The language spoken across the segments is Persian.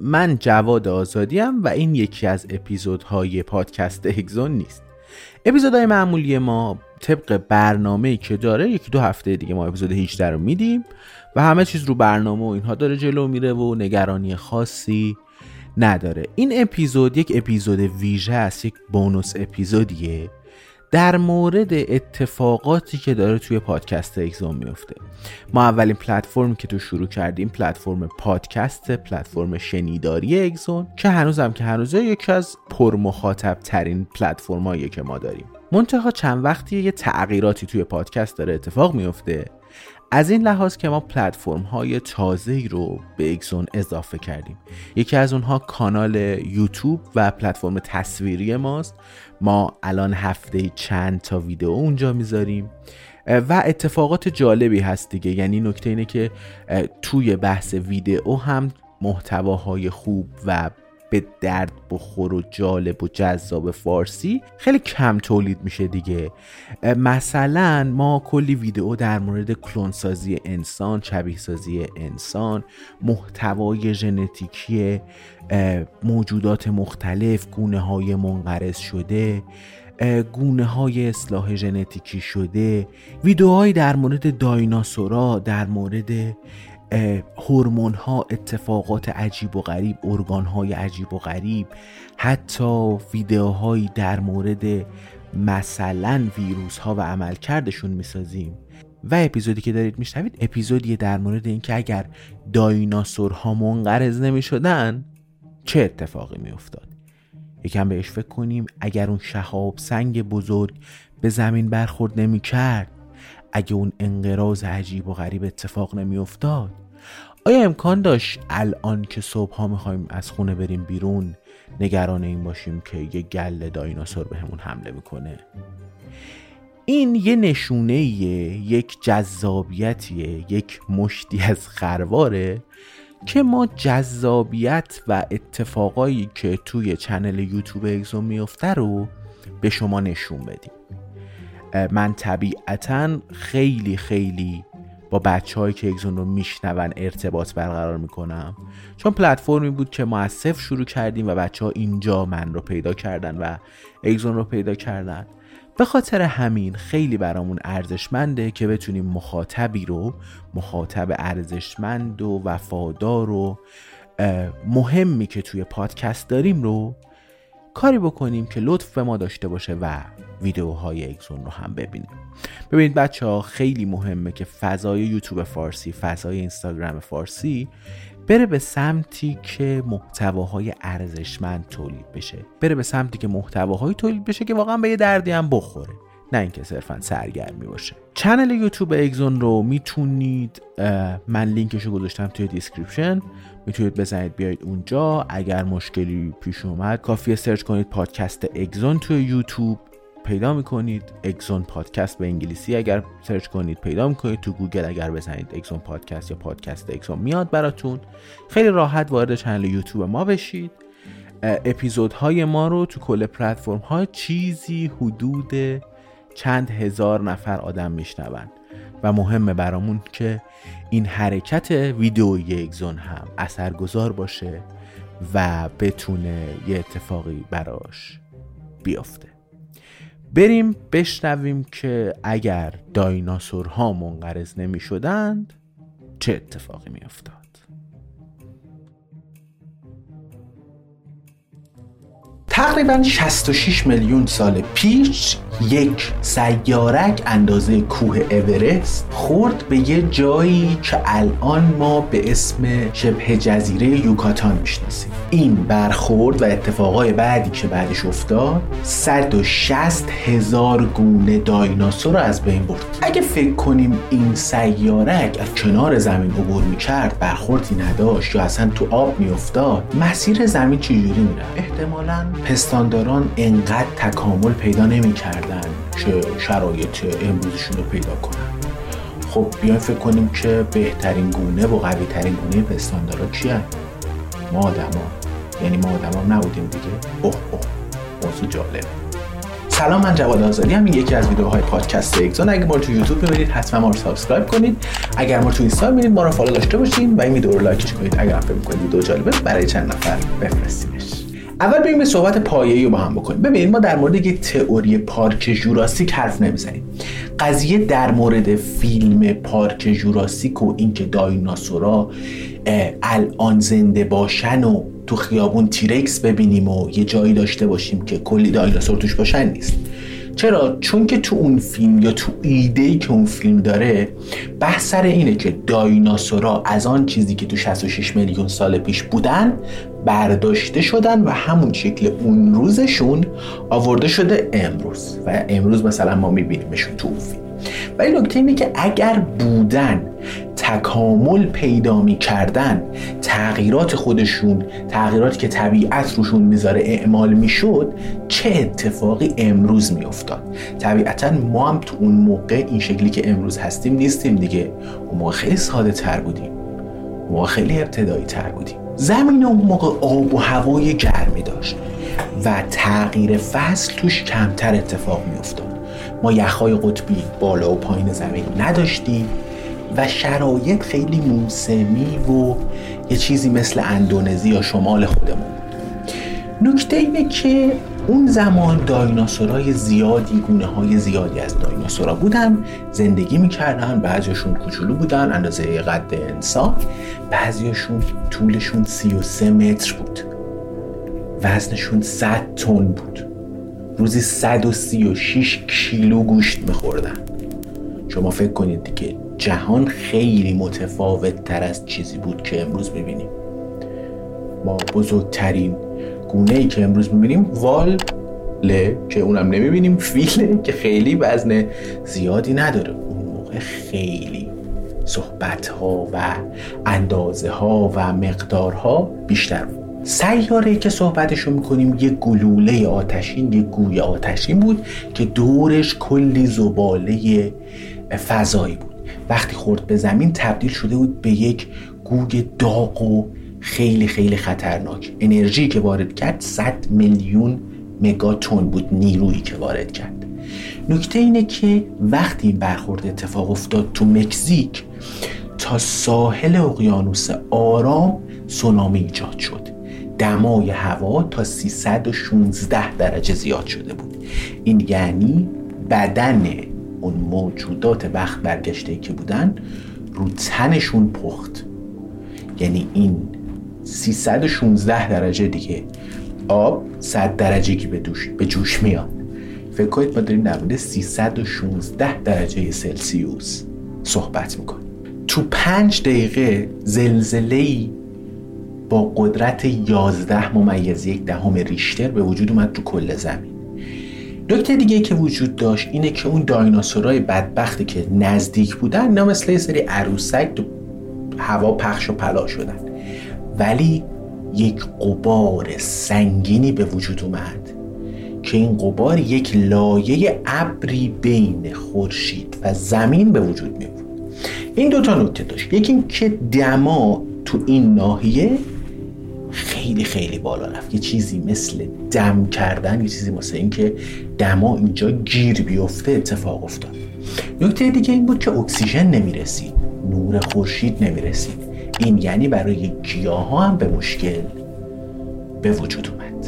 من جواد آزادیم و این یکی از اپیزودهای پادکست اگزون نیست. اپیزودهای معمولی ما طبق برنامه که داره یکی دو هفته دیگه ما اپیزود 18 رو میدیم و همه چیز رو برنامه و اینها داره جلو میره و نگرانی خاصی نداره. این اپیزود یک اپیزود ویژه است یک بونوس اپیزودیه. در مورد اتفاقاتی که داره توی پادکست اگزون میفته. ما اولین پلتفرمی که تو شروع کردیم پلتفرم پادکست پلتفرم شنیداری اگزون که هنوزم که هنوزه یکی از پرمخاطب ترین پلتفرمایی که ما داریم. منتها چند وقتی یه تغییراتی توی پادکست داره اتفاق میفته. از این لحاظ که ما پلتفرم های تازه رو به اگزون اضافه کردیم. یکی از اونها کانال یوتیوب و پلتفرم تصویری ماست. ما الان هفته چند تا ویدیو اونجا می‌ذاریم. و اتفاقات جالبی هست دیگه. یعنی نکته اینه که توی بحث ویدیو هم محتواهای خوب و به درد بخور و جالب و جذاب فارسی خیلی کم تولید میشه دیگه. مثلا ما کلی ویدیو در مورد کلونسازی انسان شبیه سازی انسان محتوای ژنتیکی موجودات مختلف گونه های منقرض شده گونه های اصلاح ژنتیکی شده ویدیوهایی در مورد دایناسورا در مورد هورمون ها اتفاقات عجیب و غریب ارگان های عجیب و غریب حتی ویدیوهایی در مورد مثلا ویروس ها و عملکردشون می‌سازیم. و اپیزودی که دارید میشنوید اپیزودیه در مورد اینکه اگر دایناسورها منقرض نمی‌شدن چه اتفاقی میافتاد. یکم بهش فکر کنیم اگر اون شهاب سنگ بزرگ به زمین برخورد نمی‌کرد اگه اون انقراض عجیب و غریب اتفاق نمیافتاد. آیا امکان داشت الان که صبح ها می‌خوایم از خونه بریم بیرون نگران این باشیم که یه گل دایناسور به همون حمله می‌کنه؟ این یه نشونه یک جذابیتیه یک مشتی از خرواره که ما جذابیت و اتفاقایی که توی چنل یوتیوب اگزون میفته رو به شما نشون بدیم. من طبیعتا خیلی خیلی با بچه هایی که اگزون رو میشنون ارتباط برقرار می‌کنم. چون پلتفرمی بود که صفر شروع کردیم و بچه ها اینجا من رو پیدا کردن و اگزون رو پیدا کردن. به خاطر همین خیلی برامون ارزشمنده که بتونیم مخاطبی رو مخاطب ارزشمند و وفادار و مهمی که توی پادکست داریم رو کاری بکنیم که لطف به ما داشته باشه و ویدیوهای اگزون رو هم ببینیم. ببینید بچه ها خیلی مهمه که فضای یوتیوب فارسی فضای اینستاگرام فارسی بره به سمتی که محتواهای ارزشمند تولید بشه. بره به سمتی که محتواهایی تولید بشه که واقعا به یه دردی هم بخوره. نه اینکه صرفا سرگرمی باشه. channel یوتیوب اگزون رو می‌تونید من لینکش رو گذاشتم توی description. می‌تونید بزنید بیاید اونجا. اگر مشکلی پیش اومد کافیه search کنید پادکست اگزون توی یوتیوب. پیدا می‌کنید. اگزون پادکست به انگلیسی اگر search کنید پیدا می‌کنید. تو گوگل اگر بزنید اگزون پادکست یا پادکست اگزون میاد براتون. خیلی راحت وارد channel یوتیوب ما بشید. اپیزودهای ما رو تو کل پلتفرم ها چیزی حدود چند هزار نفر آدم میشنوند و مهمه برامون که این حرکت ویدئویی اگزون هم اثرگذار باشه و بتونه یه اتفاقی براش بیافته بریم بشنویم که اگر دایناسورها منقرض نمی شدند چه اتفاقی می افتاد تقریبا 66 میلیون سال پیش یک سیارک اندازه کوه اورست خورد به یه جایی که الان ما به اسم شبه جزیره یوکاتان می‌شناسیم. این برخورد و اتفاقای بعدی که بعدش افتاد 160 هزار گونه دایناسور رو از بین برد. اگه فکر کنیم این سیارک از کنار زمین عبور می‌کرد برخوردی نداشت یا اصلا تو آب میافتاد مسیر زمین چجوری میره احتمالا پستانداران انقدر تکامل پیدا نمی‌کردن که شرایط امروزشون رو پیدا کنن. خب بیاین فکر کنیم که بهترین گونه و قوی ترین گونه پستاندارا کیه ما آدما. یعنی ما آدما نبودیم دیگه. اوه اوه. موضوع جالبه سلام من جواد آزادی‌ام. یکی از ویدیوهای پادکست اگزون اگه ما رو تو یوتیوب می‌بینید حتما ما رو subscribe کنید. اگر ما رو تو اینستا می‌بینید ما رو follow داشته باشین و این ویدیو رو like ش کنید. اگر فکر می‌کنید ویدیو جالبه برای چند نفر بفرستینش. اول بریم به صحبت پایه‌ای رو با هم بکنیم. ببینید ما در مورد یک تئوری پارک جوراسیک حرف نمی‌زنیم. قضیه در مورد فیلم پارک جوراسیک و اینکه دایناسورا الان زنده باشن و تو خیابون تیرکس ببینیم و یه جایی داشته باشیم که کلی دایناسور توش باشن نیست. چرا؟ چون که تو اون فیلم یا تو ایده ای که اون فیلم داره بحث سر اینه که دایناسورا از آن چیزی که تو 66 میلیون سال پیش بودن برداشته شدن و همون شکل اون روزشون آورده شده امروز. و امروز مثلا ما میبینیمشون تو اون فیلم. ولی نکته اینه که اگر بودن تکامل پیدا می‌کردن تغییرات خودشون تغییراتی که طبیعت روشون می‌ذاره اعمال می‌شد چه اتفاقی امروز میافتاد؟ طبیعتا ما هم تو اون موقع این شکلی که امروز هستیم نیستیم دیگه. اون موقع خیلی ساده تر بودیم ما خیلی ابتدایی تر بودیم. زمین اون موقع آب و هوای گرمی داشت و تغییر فصل توش کمتر اتفاق میافتاد. یخهای قطبی بالا و پایین زمین نداشتیم و شرایط خیلی موسمی و یه چیزی مثل اندونزی یا شمال خودمون بود. نکته اینه که اون زمان دایناسورای زیادی گونه های زیادی از دایناسورا بودن زندگی می‌کردن بعضیشون کوچولو بودن اندازه قد انسان بعضیشون طولشون 33 متر بود. وزنشون 100 تن بود. روزی 136 کیلو گوشت میخوردن شما فکر کنید دیگه جهان خیلی متفاوت تر از چیزی بود که امروز می‌بینیم. ما بزرگترین گونه ای که امروز می‌بینیم واله که اونم نمی‌بینیم فیله که خیلی وزن زیادی نداره. اون موقع خیلی صحبت ها و اندازه ها و مقدارها بیشتر بود. سیاره که صحبتشو می‌کنیم یه گلوله آتشین یه گوی آتشین بود که دورش کلی زباله فضایی بود. وقتی خورد به زمین تبدیل شده بود به یک گوی داغ و خیلی خیلی خطرناک. انرژی که وارد کرد 100 میلیون مگاتون بود نیرویی که وارد کرد. نکته اینه که وقتی این برخورد اتفاق افتاد تو مکزیک تا ساحل اقیانوس آرام سونامی ایجاد شد. دمای هوا تا 316 درجه زیاد شده بود. این یعنی بدن اون موجودات وقت برگشته که بودن رو تنشون پخت. یعنی این 316 درجه دیگه. آب 100 درجگی به, دوش به جوش میاد. فکر کنید ما داریم در مورد 316 درجه سلسیوس صحبت می‌کنیم. تو پنج دقیقه زلزله با قدرت 11 ممیز یک دهم ریشتر به وجود اومد تو کل زمین. نکته دیگه که وجود داشت اینه که اون دایناسورای بدبختی که نزدیک بودن اینا مثل یه سری عروسک تو هوا پخش و پلا شدن. ولی یک قبار سنگینی به وجود اومد که این قبار یک لایه ابری بین خورشید و زمین به وجود می بود این دوتا نکته داشت. یکی این که دما تو این ناحیه خیلی خیلی بالا رفت. یه چیزی مثل دم کردن یه چیزی مثل اینکه دما اینجا گیر بیفته اتفاق افتاد. نکته دیگه این بود که اکسیژن نمی‌رسید. نور خورشید نمی‌رسید. این یعنی برای گیاه ها هم به مشکل به وجود اومد.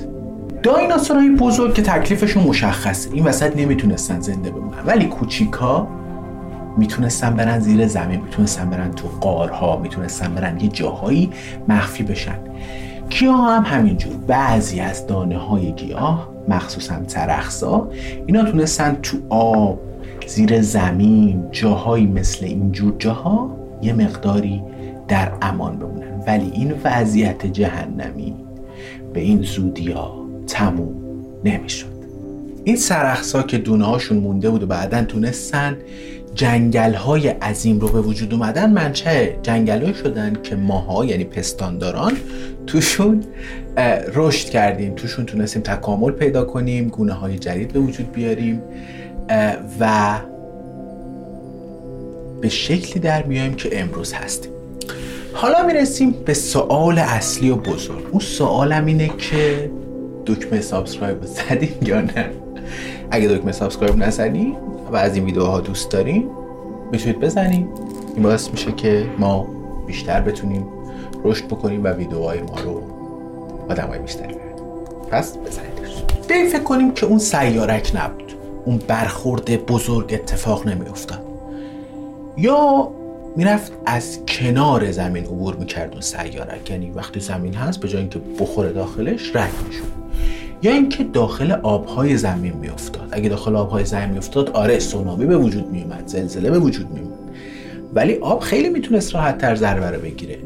دایناسورهای بزرگ که تکلیفشون مشخصه این وسط نمی‌تونستن زنده بمونن. ولی کوچیکا می‌تونستن برن زیر زمین می‌تونستن برن تو قارها می‌تونستن برن یه جاهایی مخفی بشن. گیاه هم همینجور بعضی از دانه های گیاه مخصوصا ترخصا اینا تونستن تو آب زیر زمین جاهایی مثل اینجور جاها یه مقداری در امان بمونن. ولی این وضعیت جهنمی به این زودی ها تموم نمی‌شد. این سرخصا که دونه هاشون مونده بود و بعدا تونستن جنگل های عظیم رو به وجود اومدن منچه جنگل شدن که ماها یعنی پستانداران توشون رشد کردیم. توشون تونستیم تکامل پیدا کنیم گونه های جدید به وجود بیاریم و به شکلی در میایم که امروز هستیم. حالا می‌رسیم به سوال اصلی و بزرگ. اون سوالم اینه که دکمه subscribe زدیم یا نه؟ اگه دکمه subscribe نزنی و از این ویدیوها دوست داریم می‌تونید بزنیم. این باعث میشه که ما بیشتر بتونیم رشد بکنیم و ویدیوهای ما رو آدمای بیشتری پس بزنید. بیاییم فکر کنیم که اون سیارک نبود. اون برخورد بزرگ اتفاق نمیافتاد. یا می‌رفت از کنار زمین عبور می‌کرد اون سیارک. یعنی وقتی زمین هست به جای اینکه بخوره داخلش رنگ می‌شد. یا اینکه داخل آبهای زمین میافتاد. اگه داخل آبهای زمین میافتاد آره سونامی به وجود میومد زلزله به وجود میومد ولی آب خیلی می‌تونست راحت تر ضربه رو بگیره.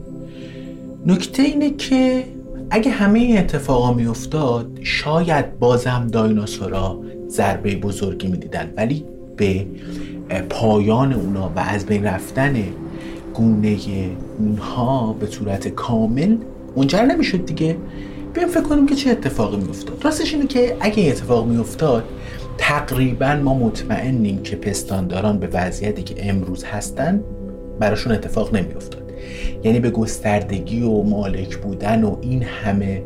نکته اینه که اگه همه این اتفاقا میافتاد شاید بازم دایناسورا ضربه بزرگی می‌دیدن. ولی به پایان اونا و از بین رفتن گونه اونها به صورت کامل منجر نمی‌شد دیگه. بیایم فکر کنیم که چه اتفاقی میافتاد. راستش اینه که اگه این اتفاق میافتاد تقریبا ما مطمئنیم که پستانداران به وضعیتی که امروز هستن براشون اتفاق نمیافتاد. یعنی به گستردگی و مالک بودن و این همه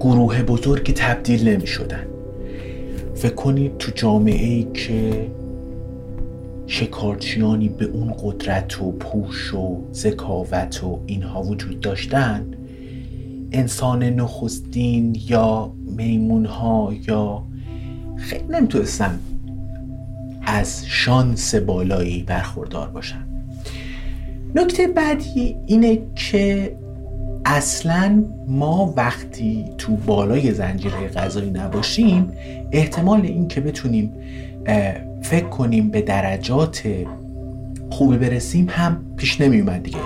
گروه بزرگی تبدیل نمی شدن فکر کنید تو جامعه ای که شکارچیانی به اون قدرت و پوش و ذکاوت و اینها وجود داشتن انسان نخستین یا میمون ها یا خیلی نمی‌تونستن از شانس بالایی برخوردار باشن. نکته بعدی اینه که اصلا ما وقتی تو بالای زنجیره غذایی نباشیم احتمال این که بتونیم فکر کنیم به درجات خوبی برسیم هم پیش نمی اومد دیگه.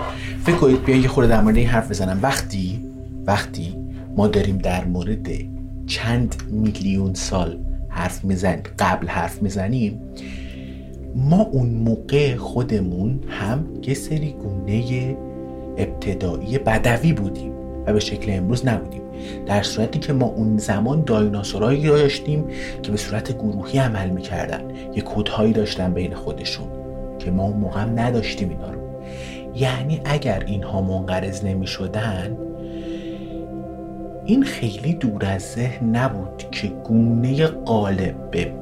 فکر کنید بیا یه خورده در مورد این حرف بزنم. وقتی وقتی ما داریم در مورد چند میلیون سال حرف می‌زنیم قبل حرف می‌زنیم ما اون موقع خودمون هم یه سری گونه ابتدایی بدوی بودیم و به شکل امروز نبودیم. در صورتی که ما اون زمان دایناسورایی داشتیم که به صورت گروهی عمل می‌کردن. یه کودهایی داشتن بین خودشون که ما اون موقع هم نداشتیم اینا رو. یعنی اگر اینها منقرض نمی شدن این خیلی دور از ذهن نبود که گونه قالب به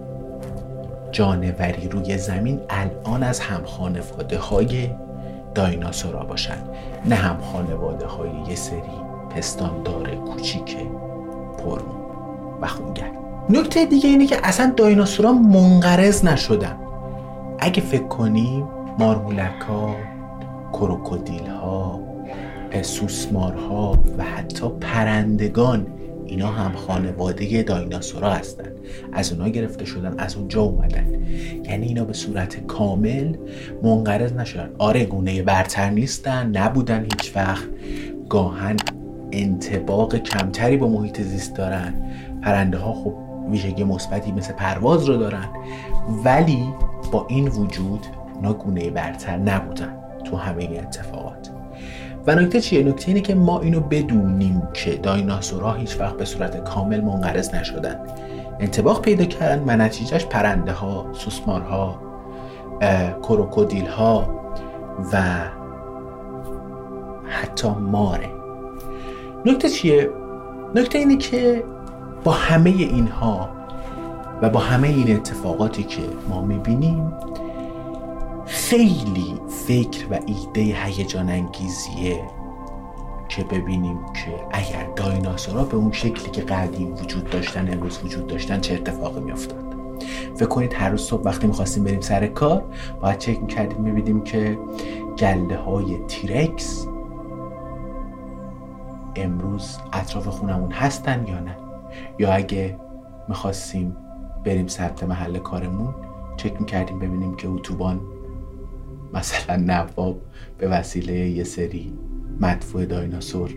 جانوری روی زمین الان از هم خانواده های دایناسورا باشن. نه هم خانواده های یه سری پستاندار کوچیک پرمون و خونگر نکته دیگه اینه که اصلا دایناسورا منقرض نشدن. اگه فکر کنیم مارمولک ها کروکودیل ها سوسمارها و حتی پرندگان اینا هم خانواده دایناسورا هستن. از اونها گرفته شدن از اونجا اومدن. یعنی اینا به صورت کامل منقرض نشدن. آره گونه برتر نیستن نبودن هیچ وقت. گاهن انتباق کمتری با محیط زیست دارن. پرنده ها خب ویژگی مثبتی مثل پرواز رو دارن. ولی با این وجود اونا گونه برتر نبودن تو همه اتفاقات. و نکته چیه؟ نکته اینه که ما اینو بدونیم که دایناسورها هیچ وقت به صورت کامل منقرض نشدن. انتباق پیدا کردن و نتیجهش پرنده ها سوسمار ها کروکودیل ها و حتی ماره. نکته چیه؟ نکته اینه که با همه اینها و با همه این اتفاقاتی که ما می‌بینیم خیلی فکر و ایده هیجان انگیزیه که ببینیم که اگر دایناسورا به اون شکلی که قدیم وجود داشتن امروز وجود داشتن چه اتفاقی میافتاد. فکر کنید هر روز صبح وقتی می‌خواستیم بریم سر کار باید چک می‌کردیم می‌بینیم که گله های تیرکس امروز اطراف خونمون هستن یا نه. یا اگه می‌خواستیم بریم ثبت محل کارمون چک می‌کردیم ببینیم که اتوبان مثلا نواب به وسیله یه سری مدفوع دایناسور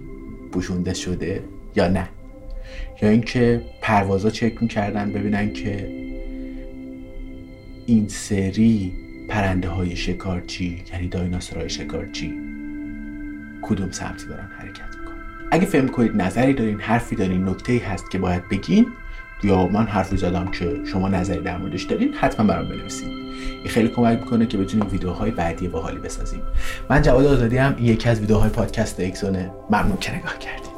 پوشونده شده یا نه. یا اینکه پروازا چک می‌کردن ببینن که این سری پرنده های شکارچی یعنی دایناسور های شکارچی کدوم سمتی دارن حرکت می‌کنن؟ اگه فهم کنید نظری دارین حرفی دارین نکته هست که باید بگین یا من حرفی زدم که شما نظری در موردش دارین حتما برام بنویسید این خیلی کمک می‌کنه که بتونیم ویدیوهای بعدی باحالی بسازیم. من جواد آزادی هم یکی از ویدیوهای پادکست اکسونه ممنون که نگاه کردید